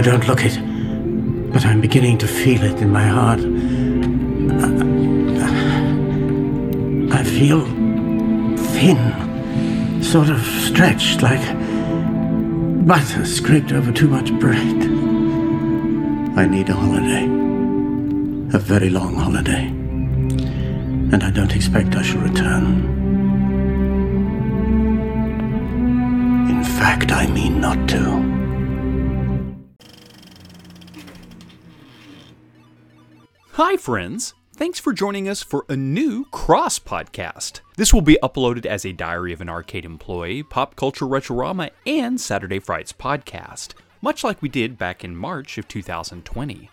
I don't look it, but I'm beginning to feel it in my heart. I, I feel thin, sort of stretched like butter scraped over too much bread. I need a holiday. A very long holiday. And I don't expect I shall return. In fact, I mean not to. Hi, friends. Thanks for joining us for a new Cross podcast. This will be uploaded as a Diary of an Arcade Employee, Pop Culture Retrorama, and Saturday Frights podcast, much like we did back in March of 2020.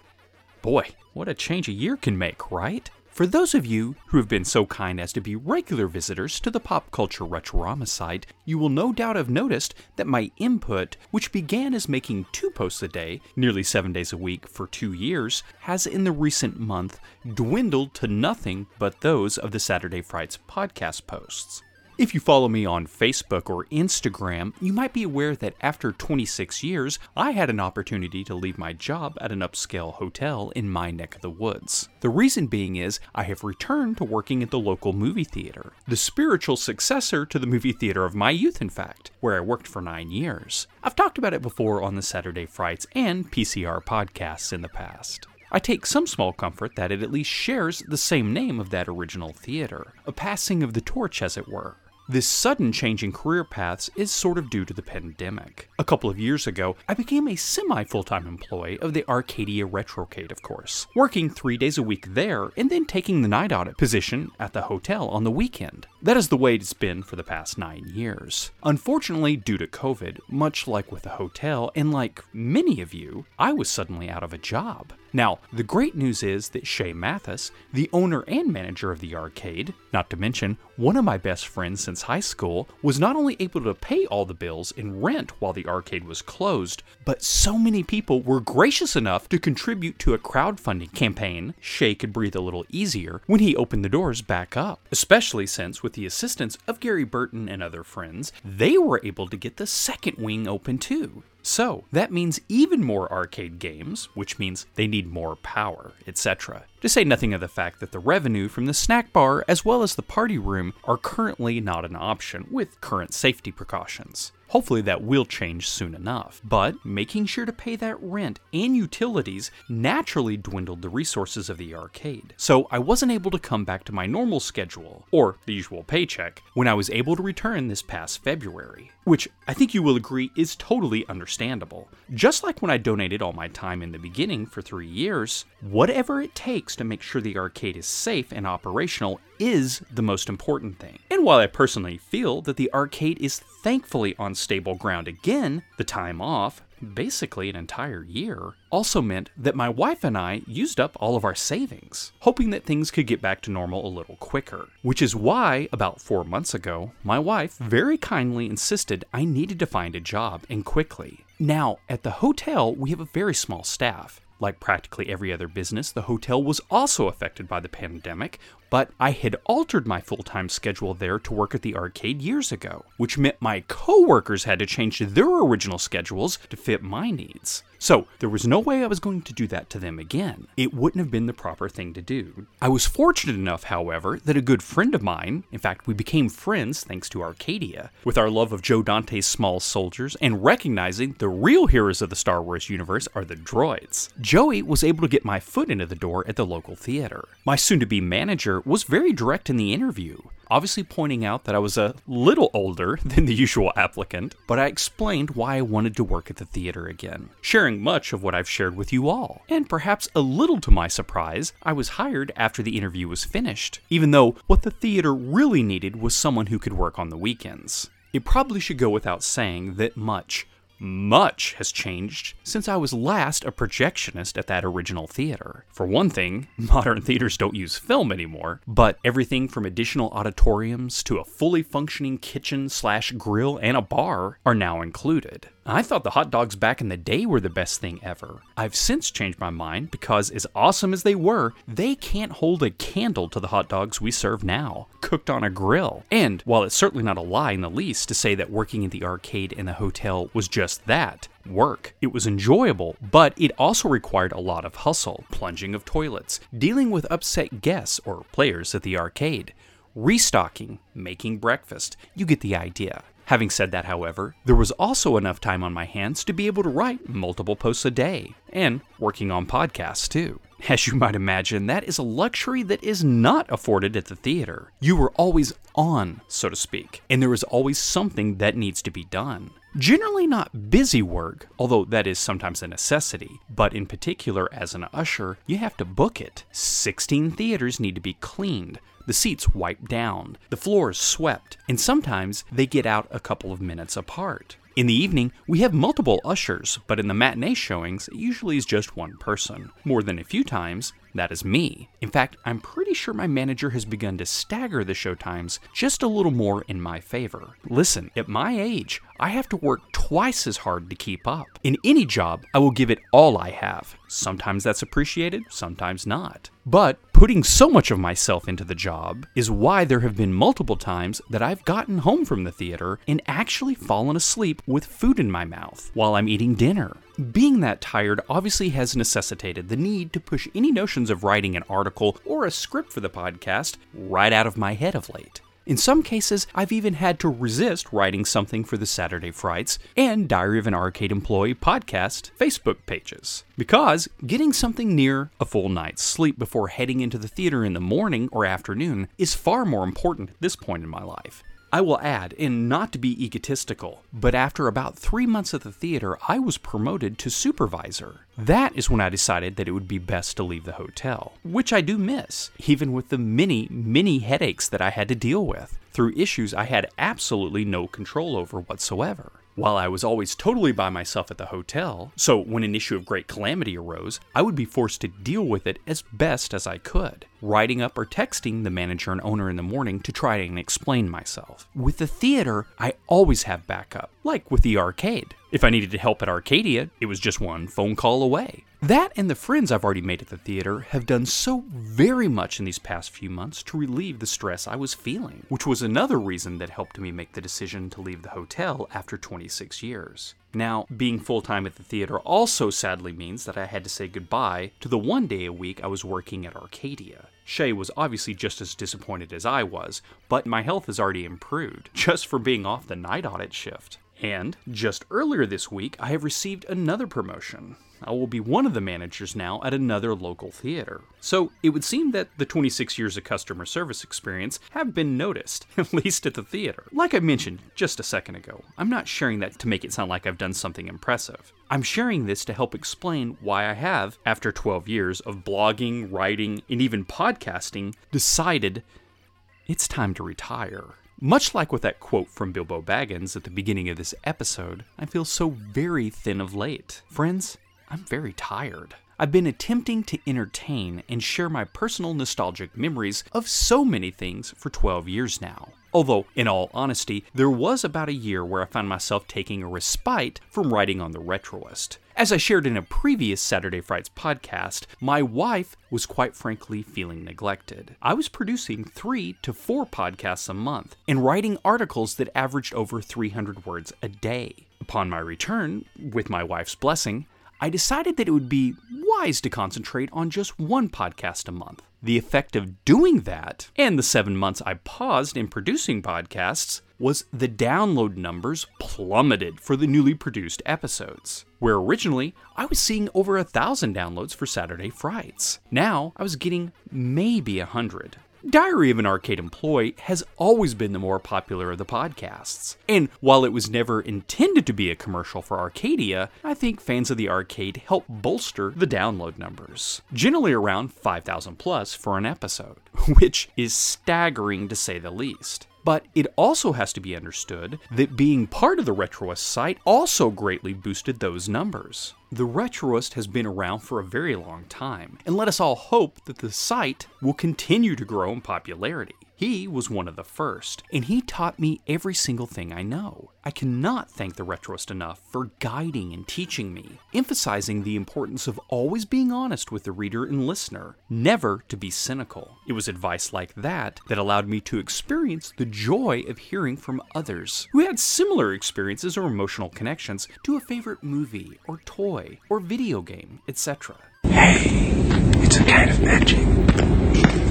Boy, what a change a year can make, right? For those of you who have been so kind as to be regular visitors to the Pop Culture Retrorama site, you will no doubt have noticed that my input, which began as making two posts a day, nearly seven days a week for two years, has in the recent month dwindled to nothing but those of the Saturday Frights podcast posts. If you follow me on Facebook or Instagram, you might be aware that after 26 years, I had an opportunity to leave my job at an upscale hotel in my neck of the woods. The reason being is I have returned to working at the local movie theater, the spiritual successor to the movie theater of my youth, in fact, where I worked for nine years. I've talked about it before on the Saturday Frights and PCR podcasts in the past. I take some small comfort that it at least shares the same name of that original theater, a passing of the torch, as it were. This sudden change in career paths is sort of due to the pandemic. A couple of years ago, I became a semi full time employee of the Arcadia Retrocade, of course, working three days a week there and then taking the night audit position at the hotel on the weekend. That is the way it's been for the past nine years. Unfortunately, due to COVID, much like with the hotel, and like many of you, I was suddenly out of a job. Now, the great news is that Shay Mathis, the owner and manager of the arcade, not to mention one of my best friends since high school, was not only able to pay all the bills and rent while the arcade was closed, but so many people were gracious enough to contribute to a crowdfunding campaign. Shay could breathe a little easier when he opened the doors back up, especially since, with the assistance of Gary Burton and other friends, they were able to get the second wing open too. So, that means even more arcade games, which means they need more power, etc. To say nothing of the fact that the revenue from the snack bar as well as the party room are currently not an option with current safety precautions. Hopefully that will change soon enough. But making sure to pay that rent and utilities naturally dwindled the resources of the arcade. So I wasn't able to come back to my normal schedule, or the usual paycheck, when I was able to return this past February. Which I think you will agree is totally understandable. Just like when I donated all my time in the beginning for three years, whatever it takes to make sure the arcade is safe and operational is the most important thing. And while I personally feel that the arcade is thankfully on stable ground again, the time off, basically an entire year, also meant that my wife and I used up all of our savings, hoping that things could get back to normal a little quicker. Which is why, about four months ago, my wife very kindly insisted I needed to find a job and quickly. Now, at the hotel, we have a very small staff. Like practically every other business, the hotel was also affected by the pandemic, but I had altered my full time schedule there to work at the arcade years ago, which meant my coworkers had to change their original schedules to fit my needs. So, there was no way I was going to do that to them again. It wouldn't have been the proper thing to do. I was fortunate enough, however, that a good friend of mine, in fact, we became friends thanks to Arcadia, with our love of Joe Dante's Small Soldiers and recognizing the real heroes of the Star Wars universe are the droids. Joey was able to get my foot into the door at the local theater. My soon to be manager was very direct in the interview, obviously pointing out that I was a little older than the usual applicant, but I explained why I wanted to work at the theater again, sharing much of what I've shared with you all. And perhaps a little to my surprise, I was hired after the interview was finished, even though what the theater really needed was someone who could work on the weekends. It probably should go without saying that much, much has changed since I was last a projectionist at that original theater. For one thing, modern theaters don't use film anymore, but everything from additional auditoriums to a fully functioning kitchen slash grill and a bar are now included. I thought the hot dogs back in the day were the best thing ever. I've since changed my mind because, as awesome as they were, they can't hold a candle to the hot dogs we serve now, cooked on a grill. And while it's certainly not a lie in the least to say that working in the arcade and the hotel was just that, work. It was enjoyable, but it also required a lot of hustle, plunging of toilets, dealing with upset guests or players at the arcade, restocking, making breakfast. You get the idea. Having said that, however, there was also enough time on my hands to be able to write multiple posts a day, and working on podcasts too. As you might imagine, that is a luxury that is not afforded at the theater. You were always on, so to speak, and there is always something that needs to be done. Generally not busy work, although that is sometimes a necessity, but in particular as an usher, you have to book it. 16 theaters need to be cleaned, the seats wiped down, the floors swept, and sometimes they get out a couple of minutes apart. In the evening, we have multiple ushers, but in the matinee showings, it usually is just one person. More than a few times, that is me. In fact, I'm pretty sure my manager has begun to stagger the show times just a little more in my favor. Listen, at my age, I have to work twice as hard to keep up. In any job, I will give it all I have. Sometimes that's appreciated, sometimes not. But putting so much of myself into the job is why there have been multiple times that I've gotten home from the theater and actually fallen asleep with food in my mouth while I'm eating dinner. Being that tired obviously has necessitated the need to push any notions of writing an article or a script for the podcast right out of my head of late. In some cases, I've even had to resist writing something for the Saturday Frights and Diary of an Arcade Employee podcast Facebook pages. Because getting something near a full night's sleep before heading into the theater in the morning or afternoon is far more important at this point in my life. I will add, and not to be egotistical, but after about three months at the theater, I was promoted to supervisor. That is when I decided that it would be best to leave the hotel, which I do miss, even with the many, many headaches that I had to deal with through issues I had absolutely no control over whatsoever. While I was always totally by myself at the hotel, so when an issue of great calamity arose, I would be forced to deal with it as best as I could, writing up or texting the manager and owner in the morning to try and explain myself. With the theater, I always have backup, like with the arcade. If I needed help at Arcadia, it was just one phone call away. That and the friends I've already made at the theater have done so very much in these past few months to relieve the stress I was feeling, which was another reason that helped me make the decision to leave the hotel after 26 years. Now, being full time at the theater also sadly means that I had to say goodbye to the one day a week I was working at Arcadia. Shay was obviously just as disappointed as I was, but my health has already improved just from being off the night audit shift. And just earlier this week, I have received another promotion. I will be one of the managers now at another local theater. So it would seem that the 26 years of customer service experience have been noticed, at least at the theater. Like I mentioned just a second ago, I'm not sharing that to make it sound like I've done something impressive. I'm sharing this to help explain why I have, after 12 years of blogging, writing, and even podcasting, decided it's time to retire. Much like with that quote from Bilbo Baggins at the beginning of this episode, I feel so very thin of late. Friends, I'm very tired. I've been attempting to entertain and share my personal nostalgic memories of so many things for 12 years now. Although, in all honesty, there was about a year where I found myself taking a respite from writing on the Retroist. As I shared in a previous Saturday Frights podcast, my wife was quite frankly feeling neglected. I was producing three to four podcasts a month and writing articles that averaged over 300 words a day. Upon my return, with my wife's blessing, I decided that it would be wise to concentrate on just one podcast a month. The effect of doing that, and the seven months I paused in producing podcasts, was the download numbers plummeted for the newly produced episodes. Where originally I was seeing over a thousand downloads for Saturday Frights. Now I was getting maybe a hundred. Diary of an Arcade Employee has always been the more popular of the podcasts. And while it was never intended to be a commercial for Arcadia, I think fans of the arcade help bolster the download numbers. Generally around 5,000 plus for an episode, which is staggering to say the least. But it also has to be understood that being part of the Retroist site also greatly boosted those numbers. The Retroist has been around for a very long time, and let us all hope that the site will continue to grow in popularity. He was one of the first, and he taught me every single thing I know. I cannot thank the retroist enough for guiding and teaching me, emphasizing the importance of always being honest with the reader and listener, never to be cynical. It was advice like that that allowed me to experience the joy of hearing from others who had similar experiences or emotional connections to a favorite movie or toy or video game, etc. Hey, it's a kind of magic.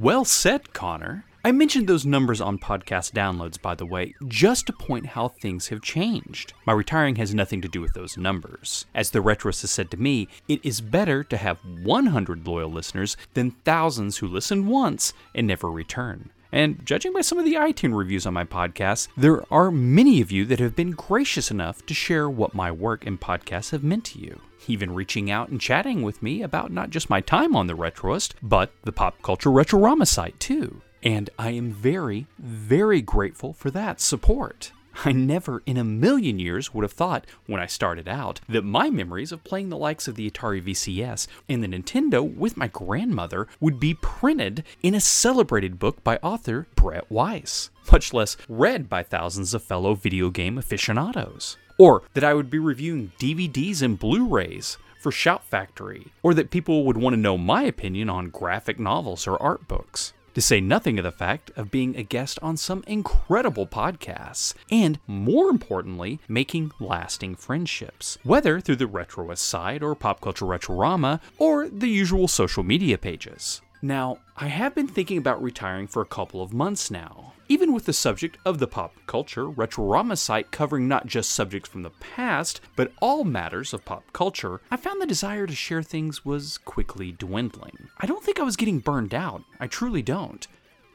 Well said, Connor. I mentioned those numbers on podcast downloads, by the way, just to point how things have changed. My retiring has nothing to do with those numbers. As the retroist has said to me, it is better to have 100 loyal listeners than thousands who listen once and never return. And judging by some of the iTunes reviews on my podcast, there are many of you that have been gracious enough to share what my work and podcasts have meant to you even reaching out and chatting with me about not just my time on the Retroist, but the Pop Culture Retrorama site too. And I am very, very grateful for that support. I never in a million years would have thought, when I started out, that my memories of playing the likes of the Atari VCS and the Nintendo with my grandmother would be printed in a celebrated book by author Brett Weiss, much less read by thousands of fellow video game aficionados. Or that I would be reviewing DVDs and Blu rays for Shout Factory, or that people would want to know my opinion on graphic novels or art books. To say nothing of the fact of being a guest on some incredible podcasts, and more importantly, making lasting friendships, whether through the Retroist side or Pop Culture Retrorama or the usual social media pages. Now, I have been thinking about retiring for a couple of months now, even with the subject of the pop culture Retrorama site covering not just subjects from the past, but all matters of pop culture, I found the desire to share things was quickly dwindling. I don't think I was getting burned out, I truly don't.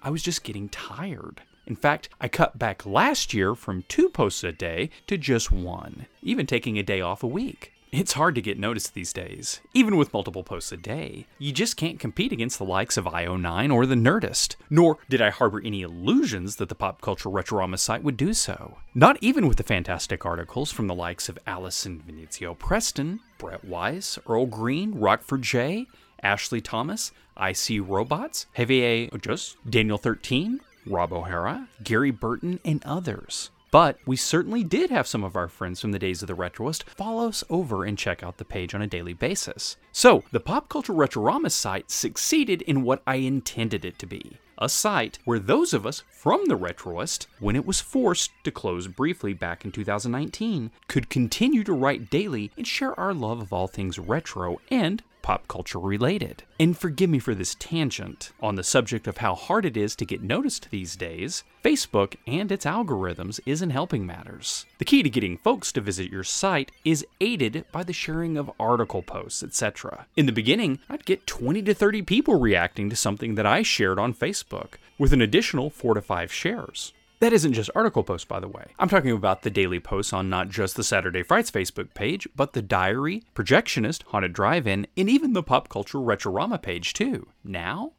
I was just getting tired. In fact, I cut back last year from two posts a day to just one, even taking a day off a week. It's hard to get noticed these days, even with multiple posts a day. You just can't compete against the likes of IO9 or The Nerdist, nor did I harbor any illusions that the Pop Culture Retrorama site would do so. Not even with the fantastic articles from the likes of Allison Venezio Preston, Brett Weiss, Earl Green, Rockford Jay, Ashley Thomas, IseeRobots, Javier Ojst, Daniel 13, Rob O'Hara, Gary Burton, and others. But we certainly did have some of our friends from the days of the Retroist follow us over and check out the page on a daily basis. So, the Pop Culture Retrorama site succeeded in what I intended it to be a site where those of us from the Retroist, when it was forced to close briefly back in 2019, could continue to write daily and share our love of all things retro and pop culture related. And forgive me for this tangent on the subject of how hard it is to get noticed these days. Facebook and its algorithms isn't helping matters. The key to getting folks to visit your site is aided by the sharing of article posts, etc. In the beginning, I'd get 20 to 30 people reacting to something that I shared on Facebook, with an additional 4 to 5 shares. That isn't just article posts, by the way. I'm talking about the daily posts on not just the Saturday Frights Facebook page, but the Diary, Projectionist, Haunted Drive In, and even the Pop Culture Retrorama page, too. Now,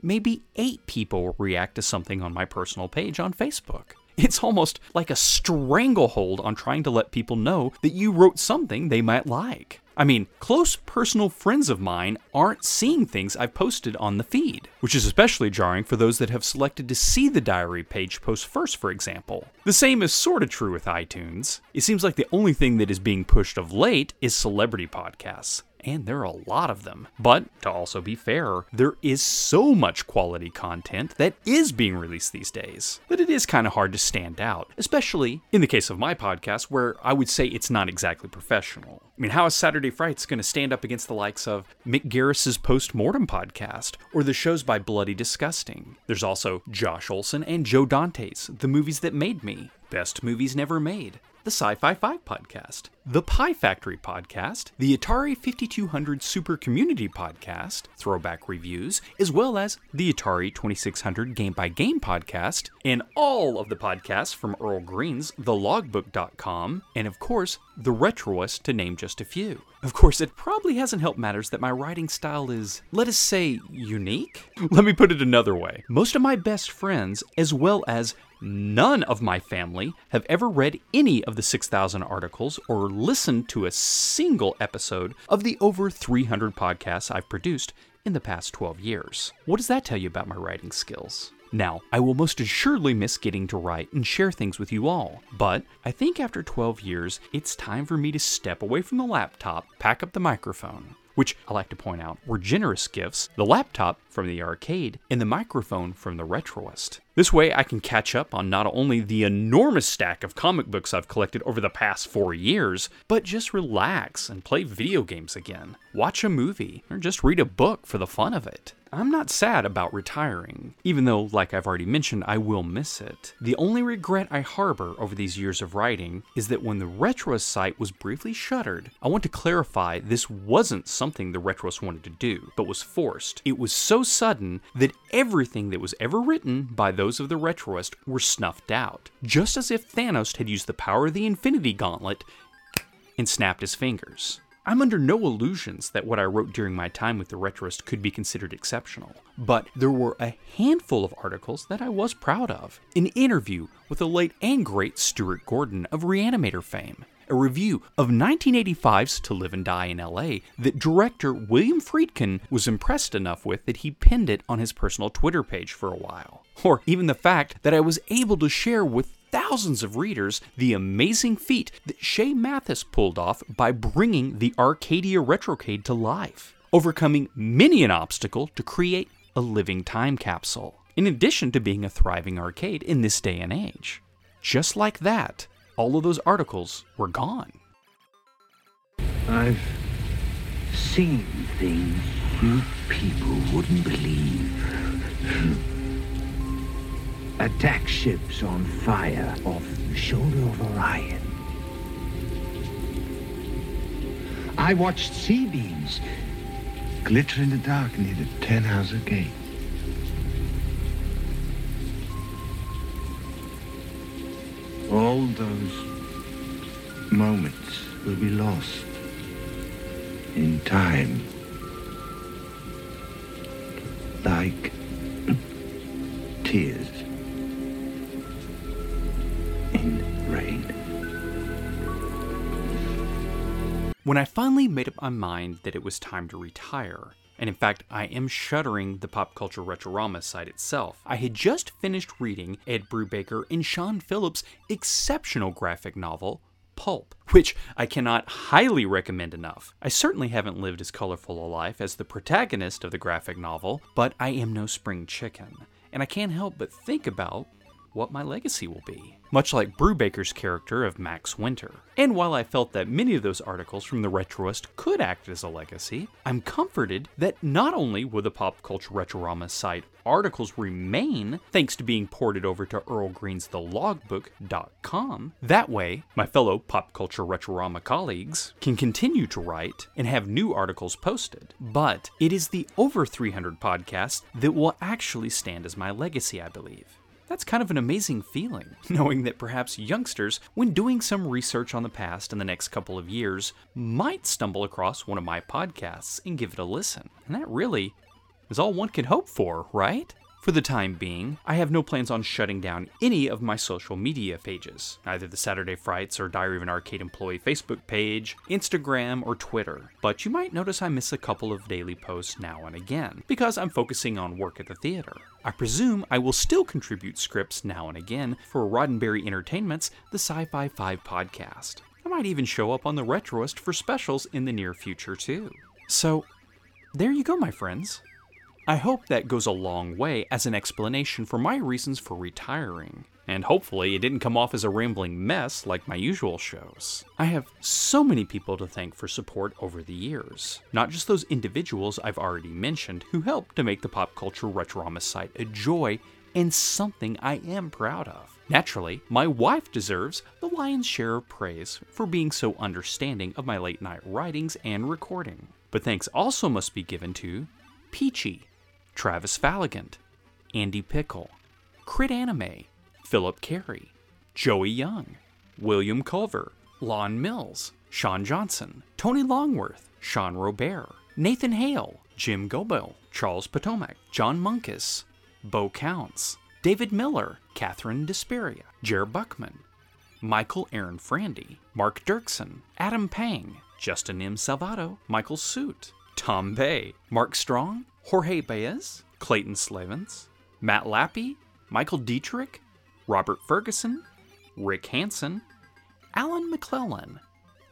maybe eight people react to something on my personal page on Facebook. It's almost like a stranglehold on trying to let people know that you wrote something they might like. I mean, close personal friends of mine aren't seeing things I've posted on the feed, which is especially jarring for those that have selected to see the diary page post first, for example. The same is sort of true with iTunes. It seems like the only thing that is being pushed of late is celebrity podcasts and there are a lot of them. But to also be fair, there is so much quality content that is being released these days that it is kind of hard to stand out, especially in the case of my podcast, where I would say it's not exactly professional. I mean, how is Saturday Frights going to stand up against the likes of Mick Garris's Post Mortem podcast or the shows by Bloody Disgusting? There's also Josh Olson and Joe Dante's The Movies That Made Me, Best Movies Never Made, the Sci Fi 5 podcast, the Pie Factory podcast, the Atari 5200 Super Community podcast, throwback reviews, as well as the Atari 2600 Game by Game podcast, and all of the podcasts from Earl Green's TheLogbook.com, and of course, The Retroist, to name just a few. Of course, it probably hasn't helped matters that my writing style is, let us say, unique? Let me put it another way. Most of my best friends, as well as none of my family, have ever read any of the 6,000 articles or listened to a single episode of the over 300 podcasts I've produced in the past 12 years. What does that tell you about my writing skills? Now, I will most assuredly miss getting to write and share things with you all, but I think after 12 years, it's time for me to step away from the laptop, pack up the microphone, which I like to point out were generous gifts the laptop from the arcade and the microphone from the retroist. This way, I can catch up on not only the enormous stack of comic books I've collected over the past four years, but just relax and play video games again, watch a movie, or just read a book for the fun of it. I'm not sad about retiring, even though, like I've already mentioned, I will miss it. The only regret I harbor over these years of writing is that when the Retroist site was briefly shuttered, I want to clarify this wasn't something the Retroist wanted to do, but was forced. It was so sudden that everything that was ever written by those of the Retroist were snuffed out, just as if Thanos had used the power of the Infinity Gauntlet and snapped his fingers. I'm under no illusions that what I wrote during my time with the Retroist could be considered exceptional, but there were a handful of articles that I was proud of. An interview with the late and great Stuart Gordon of Reanimator fame, a review of 1985's To Live and Die in LA that director William Friedkin was impressed enough with that he pinned it on his personal Twitter page for a while. Or even the fact that I was able to share with thousands of readers the amazing feat that Shay Mathis pulled off by bringing the Arcadia Retrocade to life, overcoming many an obstacle to create a living time capsule, in addition to being a thriving arcade in this day and age. Just like that, all of those articles were gone. I've seen things you people wouldn't believe. Attack ships on fire off the shoulder of Orion. I watched C-beams glitter in the dark near the Ten Tannhauser Gate. All those moments will be lost in time. Like tears in rain. When I finally made up my mind that it was time to retire, and in fact, I am shuddering the Pop Culture Retrorama site itself. I had just finished reading Ed Brubaker and Sean Phillips' exceptional graphic novel, Pulp, which I cannot highly recommend enough. I certainly haven't lived as colorful a life as the protagonist of the graphic novel, but I am no spring chicken, and I can't help but think about what my legacy will be, much like Brubaker's character of Max Winter. And while I felt that many of those articles from the Retroist could act as a legacy, I'm comforted that not only will the Pop Culture Retrorama site articles remain thanks to being ported over to Earl Green's TheLogbook.com, that way my fellow Pop Culture Retrorama colleagues can continue to write and have new articles posted, but it is the over 300 podcasts that will actually stand as my legacy, I believe. That's kind of an amazing feeling, knowing that perhaps youngsters, when doing some research on the past in the next couple of years, might stumble across one of my podcasts and give it a listen. And that really is all one can hope for, right? For the time being, I have no plans on shutting down any of my social media pages, either the Saturday Frights or Diary of an Arcade Employee Facebook page, Instagram, or Twitter. But you might notice I miss a couple of daily posts now and again, because I'm focusing on work at the theater. I presume I will still contribute scripts now and again for Roddenberry Entertainment's The Sci Fi 5 podcast. I might even show up on the Retroist for specials in the near future, too. So, there you go, my friends. I hope that goes a long way as an explanation for my reasons for retiring. And hopefully, it didn't come off as a rambling mess like my usual shows. I have so many people to thank for support over the years. Not just those individuals I've already mentioned who helped to make the Pop Culture Retrorama site a joy and something I am proud of. Naturally, my wife deserves the lion's share of praise for being so understanding of my late night writings and recording. But thanks also must be given to Peachy, Travis Falligant, Andy Pickle, Crit Anime, Philip Carey, Joey Young, William Culver, Lon Mills, Sean Johnson, Tony Longworth, Sean Robert, Nathan Hale, Jim Gobo, Charles Potomac, John Munkus, Bo Counts, David Miller, Catherine Desperia, Jer Buckman, Michael Aaron Frandy, Mark Dirksen, Adam Pang, Justin M. Salvato, Michael Suit, Tom Bay, Mark Strong, Jorge Baez, Clayton Slavens, Matt Lappy, Michael Dietrich, Robert Ferguson, Rick Hansen, Alan McClellan,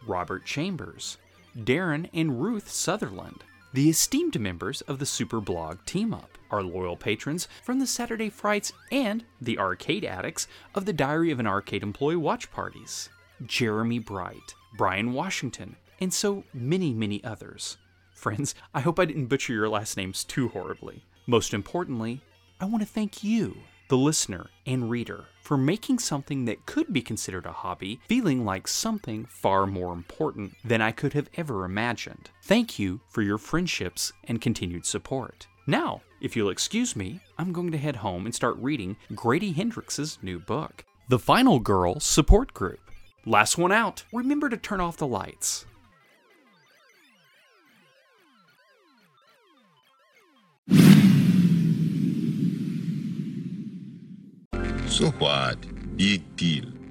Robert Chambers, Darren and Ruth Sutherland, the esteemed members of the Superblog Team Up, our loyal patrons from the Saturday Frights and the arcade addicts of the Diary of an Arcade Employee watch parties, Jeremy Bright, Brian Washington, and so many, many others. Friends, I hope I didn't butcher your last names too horribly. Most importantly, I want to thank you, the listener and reader, for making something that could be considered a hobby feeling like something far more important than I could have ever imagined. Thank you for your friendships and continued support. Now, if you'll excuse me, I'm going to head home and start reading Grady Hendrix's new book, The Final Girl Support Group. Last one out. Remember to turn off the lights. So what? Big deal.